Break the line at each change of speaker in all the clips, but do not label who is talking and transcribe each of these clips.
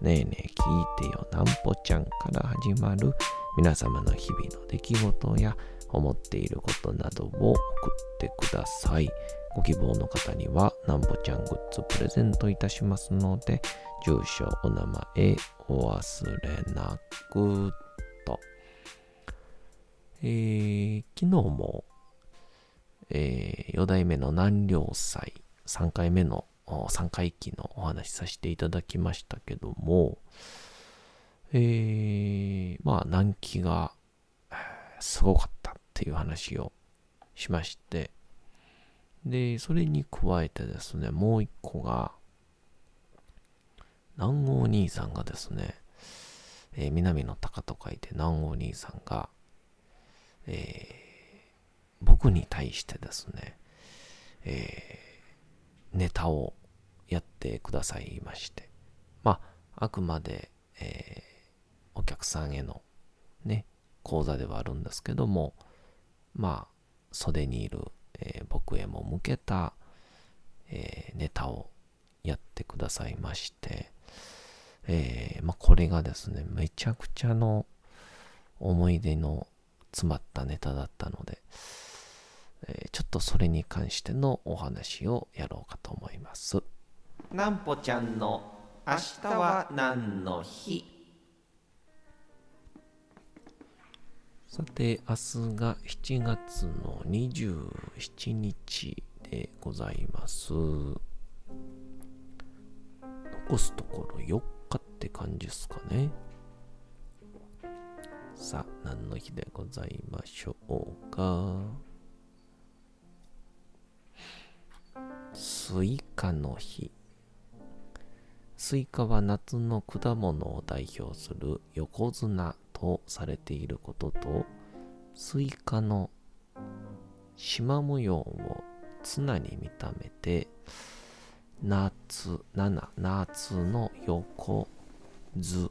ねえねえ聞いてよなんぽちゃんから始まる皆様の日々の出来事や思っていることなどを送ってください。ご希望の方にはなんぽちゃんグッズプレゼントいたしますので、住所、お名前お忘れなくと。えー、昨日も、えー、4代目の南陵祭3回目の3回忌のお話しさせていただきましたけども、えー、まあ、難期がすごかったっていう話をしまして、で、それに加えてですね、もう一個が、南郷兄さんがですね、えー、南の鷹と書いて南郷兄さんが、えー、僕に対してですね、えー、ネタをやってくださいまして、まあ、あくまで、えー、お客さんへのね、講座ではあるんですけども、まあ、袖にいる、えー、僕へも向けた、えー、ネタをやってくださいまして、えー、まあ、これがですね、めちゃくちゃの思い出の詰まったネタだったので、えちょっとそれに関してのお話をやろうかと思います。
なんぽちゃんの明日は何の日？
さて、明日が7月の27日でございます。残すところ4日って感じですかね。さあ、何の日でございましょうか。スイカの日。スイカは夏の果物を代表する横綱とされていることと、スイカの縞模様を綱に見立てて、夏、7、夏の横綱、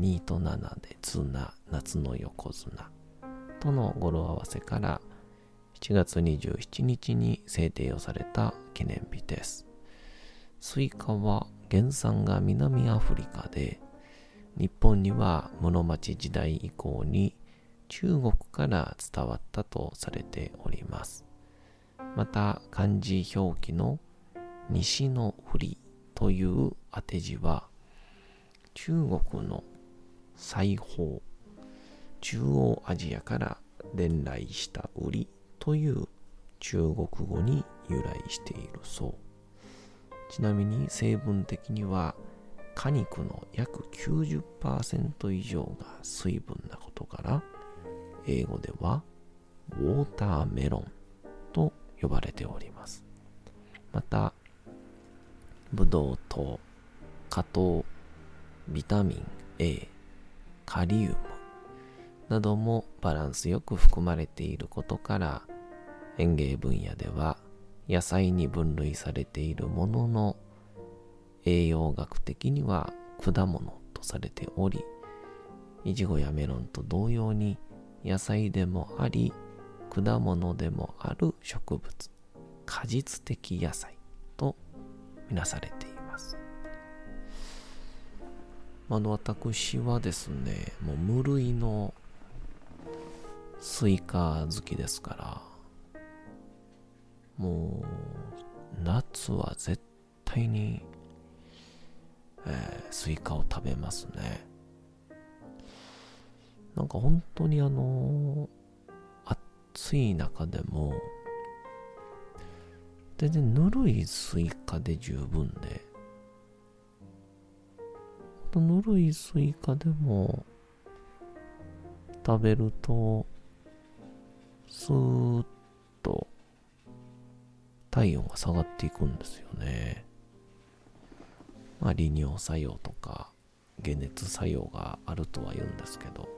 2と7で綱、夏の横綱との語呂合わせから、7月27日に制定をされた記念日です。スイカは原産が南アフリカで、日本には室町時代以降に中国から伝わったとされております。また漢字表記の西の振りという当て字は中国の裁縫中央アジアから伝来した売りという中国語に由来しているそう。ちなみに成分的には果肉の約90%以上が水分なことから英語ではウォーターメロンと呼ばれておりますまたブドウ糖果糖ビタミン A カリウムなどもバランスよく含まれていることから園芸分野では野菜に分類されているものの栄養学的には果物とされておりいちごやメロンと同様に野菜でもあり果物でもある植物果実的野菜とみなされています。あの私はですねもう無類のスイカ好きですからもう、夏は絶対に、えー、スイカを食べますね。なんか本当にあの暑い中でも、全然ぬるいスイカで十分で、ぬるいスイカでも食べると、スーッ体温が下がっていくんですよね。まあ利尿作用とか解熱作用があるとは言うんですけど、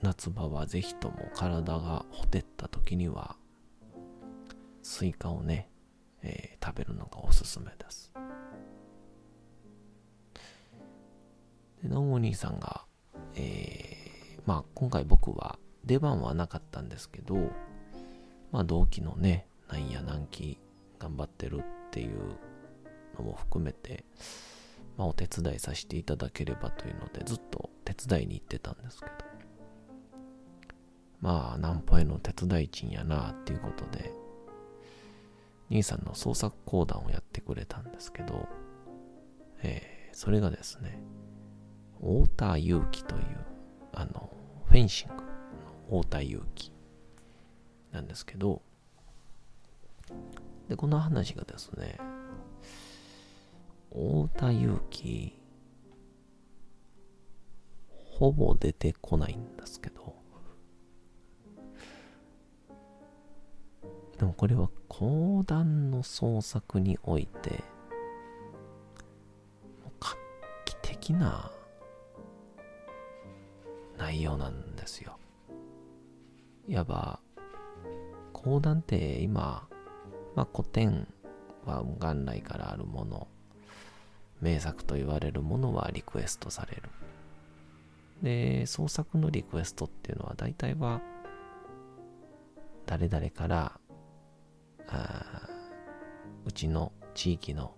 夏場はぜひとも体がほてった時にはスイカをね、えー、食べるのがおすすめです。で、のんお兄さんが、えー、まあ今回僕は出番はなかったんですけど、まあ同期のね、なんや何期頑張ってるっていうのも含めて、まあお手伝いさせていただければというのでずっと手伝いに行ってたんですけど、まあ、ナンポへの手伝い賃やなっていうことで、兄さんの創作講談をやってくれたんですけど、えー、それがですね、太田祐樹という、あの、フェンシングの太田祐樹なんですけど、で、この話がですね、太田祐樹、ほぼ出てこないんですけど、でもこれは講談の創作において、画期的な内容なんですよ。いわば、講談って今、まあ、古典は元来からあるもの、名作と言われるものはリクエストされる。で、創作のリクエストっていうのは大体は誰々からあうちの地域の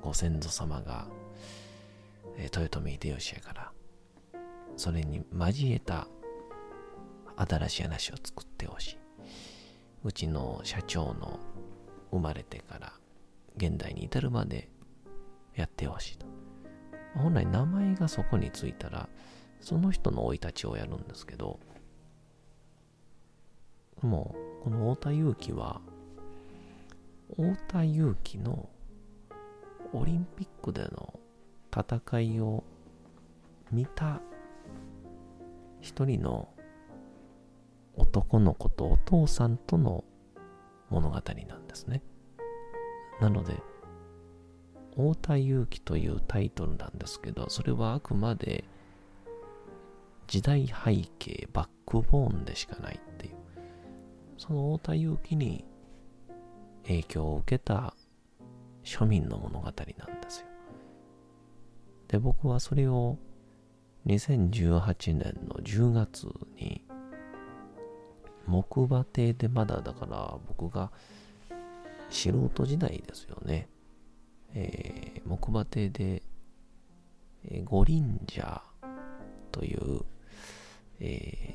ご先祖様が、えー、豊臣秀吉やから、それに交えた新しい話を作ってほしい。うちの社長の生まれてから現代に至るまでやってほしいと。本来名前がそこについたら、その人の生い立ちをやるんですけど、もう、この太田祐樹は、太田祐樹のオリンピックでの戦いを見た一人の男の子とお父さんとの物語なんですね。なので、太田祐樹というタイトルなんですけど、それはあくまで時代背景、バックボーンでしかないっていう。その太田祐樹に影響を受けた庶民の物語なんですよ。で、僕はそれを2018年の10月に木馬亭でまだだから僕が素人時代ですよね。えー、木馬亭で、えー、ゴリンジャーという、え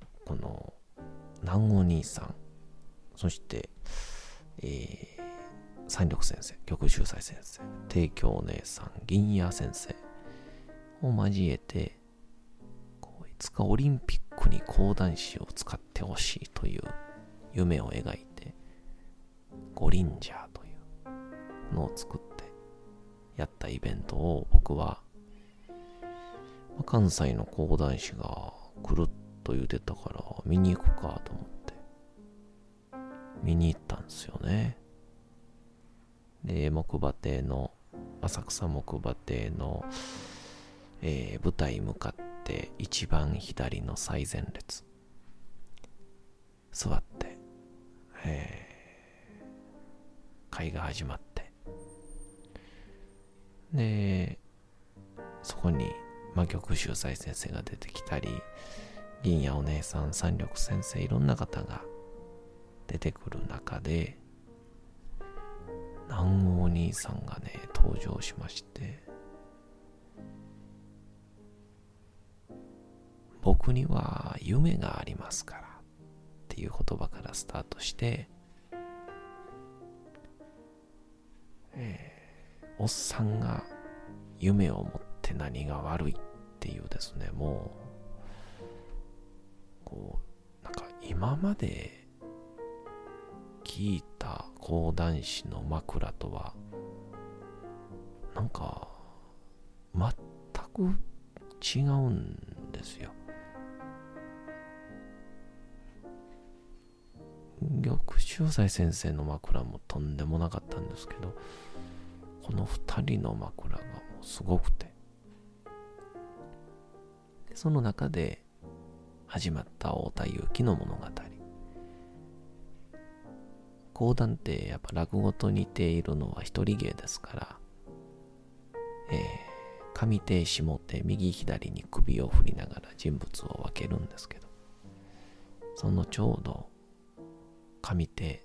ー、この南郷兄さん、そして、えー、三緑先生、玉秀斎先生、帝京姉さん、銀谷先生を交えて、つかオリンピックに講談師を使ってほしいという夢を描いて、ゴリンジャーというのを作ってやったイベントを僕は、関西の講談師が来ると言うてたから見に行くかと思って見に行ったんですよね。で、木馬亭の、浅草木馬亭の、えー、舞台向かって一番左の最前列。座って、えー、会が始まって。で、そこに、魔曲秀斎先生が出てきたり、銀谷お姉さん、三緑先生、いろんな方が出てくる中で、南郷兄さんがね、登場しまして、僕には夢がありますからっていう言葉からスタートして、えー、おっさんが夢を持って何が悪いっていうですね、もう、こう、なんか今まで聞いた講談師の枕とは、なんか、全く違うんですよ。玉秀斎先生の枕もとんでもなかったんですけど、この2人の枕がもうすごくて。その中で始まった太田祐樹の物語。講談ってやっぱ落語と似ているのは一人芸ですから、えー、上手下手右左に首を振りながら人物を分けるんですけど、そのちょうど上手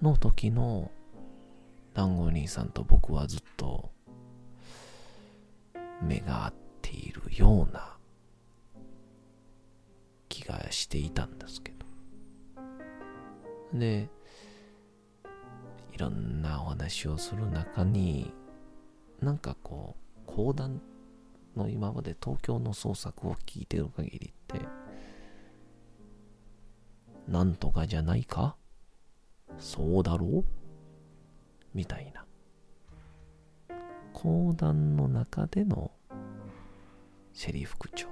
の時の団子兄さんと僕はずっと目が合っているような気がしていたんですけど。で、いろんなお話をする中に、なんかこう、講談の今まで東京の創作を聞いてる限りって、なんとかじゃないか？そうだろう？みたいな。講談の中でのセリフ口調。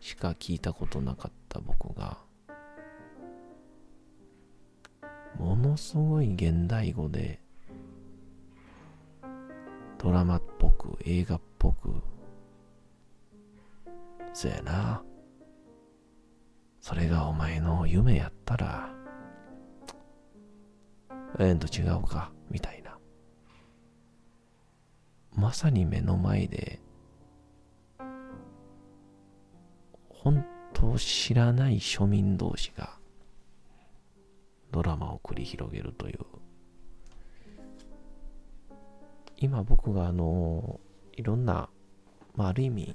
しか聞いたことなかった僕がものすごい現代語でドラマっぽく映画っぽく。そやな。それがお前の夢やったらええんと違うかみたいな。まさに目の前で本当知らない庶民同士がドラマを繰り広げるという。今僕があのいろんな、まあ、ある意味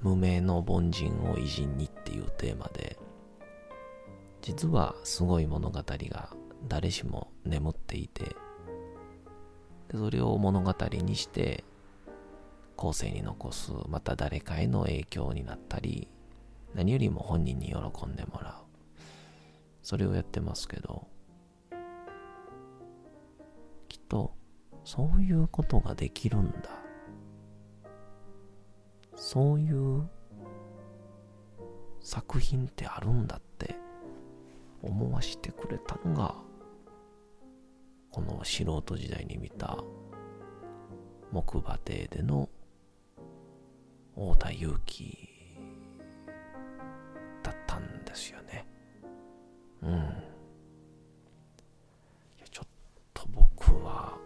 無名の凡人を偉人にっていうテーマで実はすごい物語が誰しも眠っていてでそれを物語にして後世に残すまた誰かへの影響になったり何よりも本人に喜んでもらう。それをやってますけどきっとそういうことができるんだ。そういう作品ってあるんだって思わしてくれたのがこの素人時代に見た木馬亭での太田祐樹だったんですよね。うん。いやちょっと僕は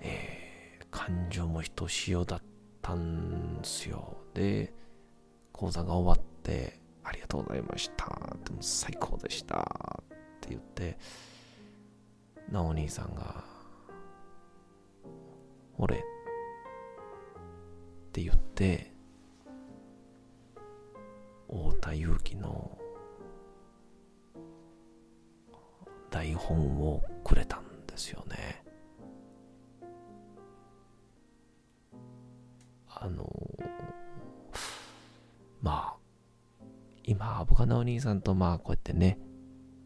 えー、感情もひとしおだったたんですよで講座が終わってありがとうございました。でも最高でした。って言って、なお兄さんが、俺って言って、太田祐樹の台本をくれたんですよね。まあ、今、アボカドお兄さんとまあこうやってね、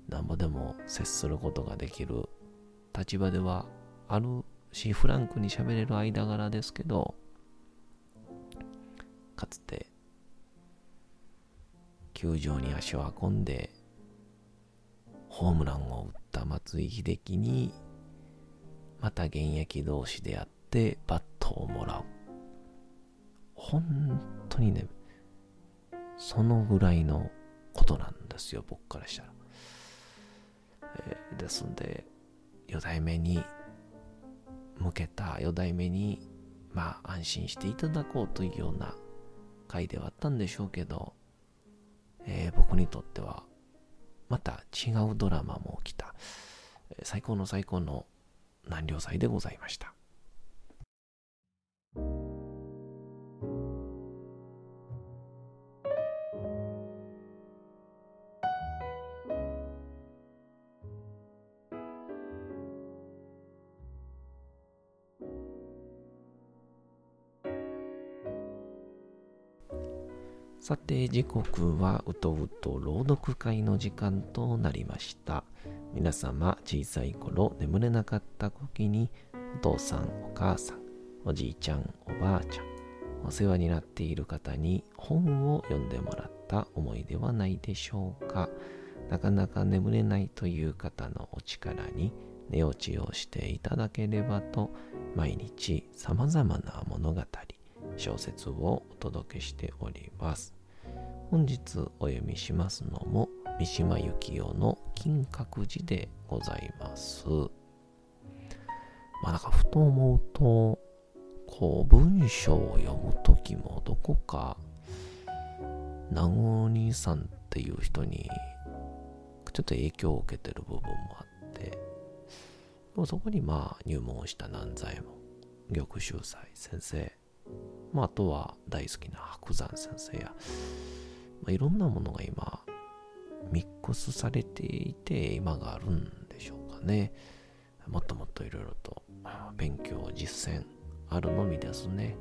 なんぼでも接することができる立場ではあるし、フランクに喋れる間柄ですけど、かつて、球場に足を運んで、ホームランを打った松井秀喜に、また現役同士でやってバットをもらう。本当にね、そのぐらいのことなんですよ、僕からしたら。えー、ですんで、四代目に向けた四代目に、まあ安心していただこうというような回ではあったんでしょうけど、えー、僕にとってはまた違うドラマも起きた、最高の最高の南陵祭でございました。さて時刻はうとうと朗読会の時間となりました。皆様小さい頃眠れなかった時にお父さんお母さんおじいちゃんおばあちゃんお世話になっている方に本を読んでもらった思いではないでしょうか。なかなか眠れないという方のお力に寝落ちをしていただければと毎日様々な物語小説をお届けしております。本日お読みしますのも三島由紀夫の金閣寺でございます。まあなんかふと思うとこう文章を読むときもどこか南お兄さんっていう人にちょっと影響を受けてる部分もあってでもそこにまあ入門した南左衛門玉秀斎先生まあ、あとは大好きな白山先生や、まあ、いろんなものが今ミックスされていて今があるんでしょうかね。もっともっといろいろと勉強実践あるのみですね。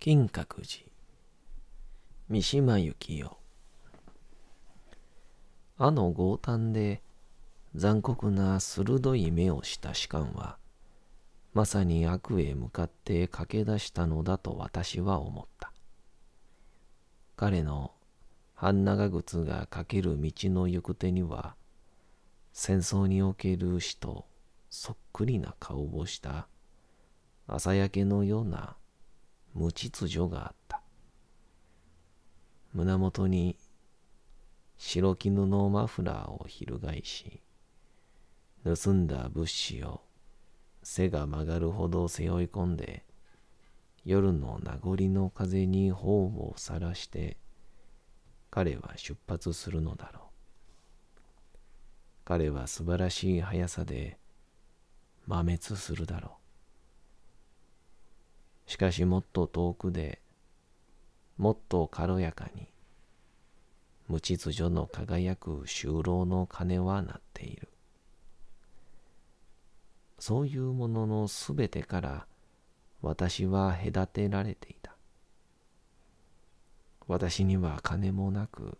金閣寺。三島由紀夫あの豪胆で残酷な鋭い目をした士官はまさに悪へ向かって駆け出したのだと私は思った彼の半長靴がかける道の行く手には戦争における死とそっくりな顔をした朝焼けのような無秩序があった。胸元に白絹のマフラーを翻し、盗んだ物資を背が曲がるほど背負い込んで、夜の名残の風に頬をさらして、彼は出発するのだろう。彼は素晴らしい速さで破滅するだろう。しかしもっと遠くで、もっと軽やかに、無秩序の輝く就労の鐘は鳴っている。そういうもののすべてから私は隔てられていた。私には金もなく、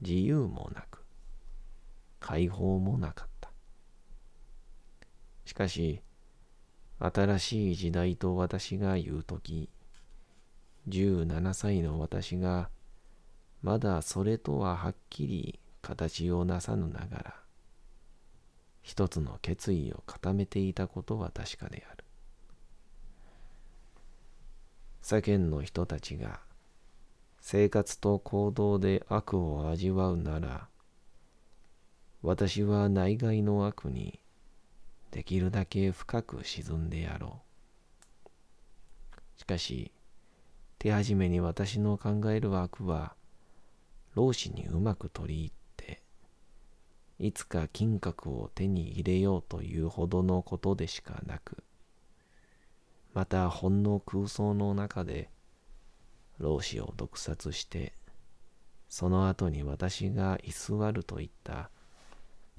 自由もなく、解放もなかった。しかし、新しい時代と私が言うとき、17歳の私が、まだそれとははっきり形をなさぬながら、一つの決意を固めていたことは確かである。世間の人たちが生活と行動で悪を味わうなら、私は内外の悪にできるだけ深く沈んでやろう。しかし、手始めに私の考える悪は、老子にうまく取り入って、いつか金閣を手に入れようというほどのことでしかなく、またほんの空想の中で、老子を毒殺して、その後に私が居座るといった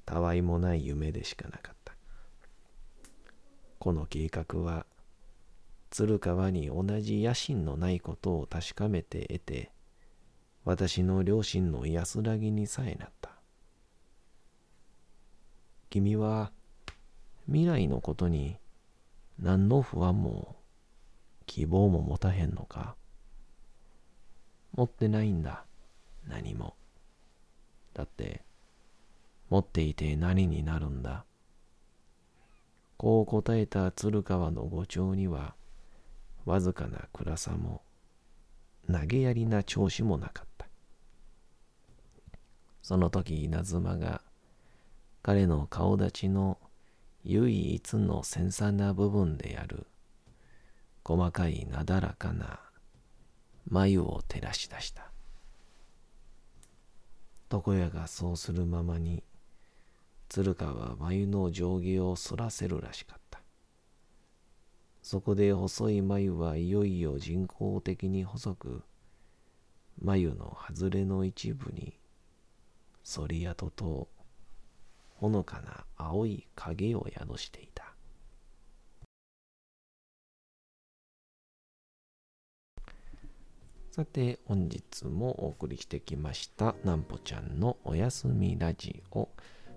たわいもない夢でしかなかった。この計画は鶴川に同じ野心のないことを確かめて得て私の両親の安らぎにさえなった。君は未来のことに何の不安も希望も持たへんのか？持ってないんだ。何も。だって持っていて何になるんだ？こう答えた鶴川の五丁には、わずかな暗さも、投げやりな調子もなかった。その時稲妻が、彼の顔立ちの唯一の繊細な部分である、細かいなだらかな眉を照らし出した。床屋がそうするままに、鶴川は眉の上下を反らせるらしかった。そこで細い眉はいよいよ人工的に細く、眉の外れの一部に反り跡とほのかな青い影を宿していた。さて本日もお送りしてきましたなんぽちゃんのおやすみラジオ。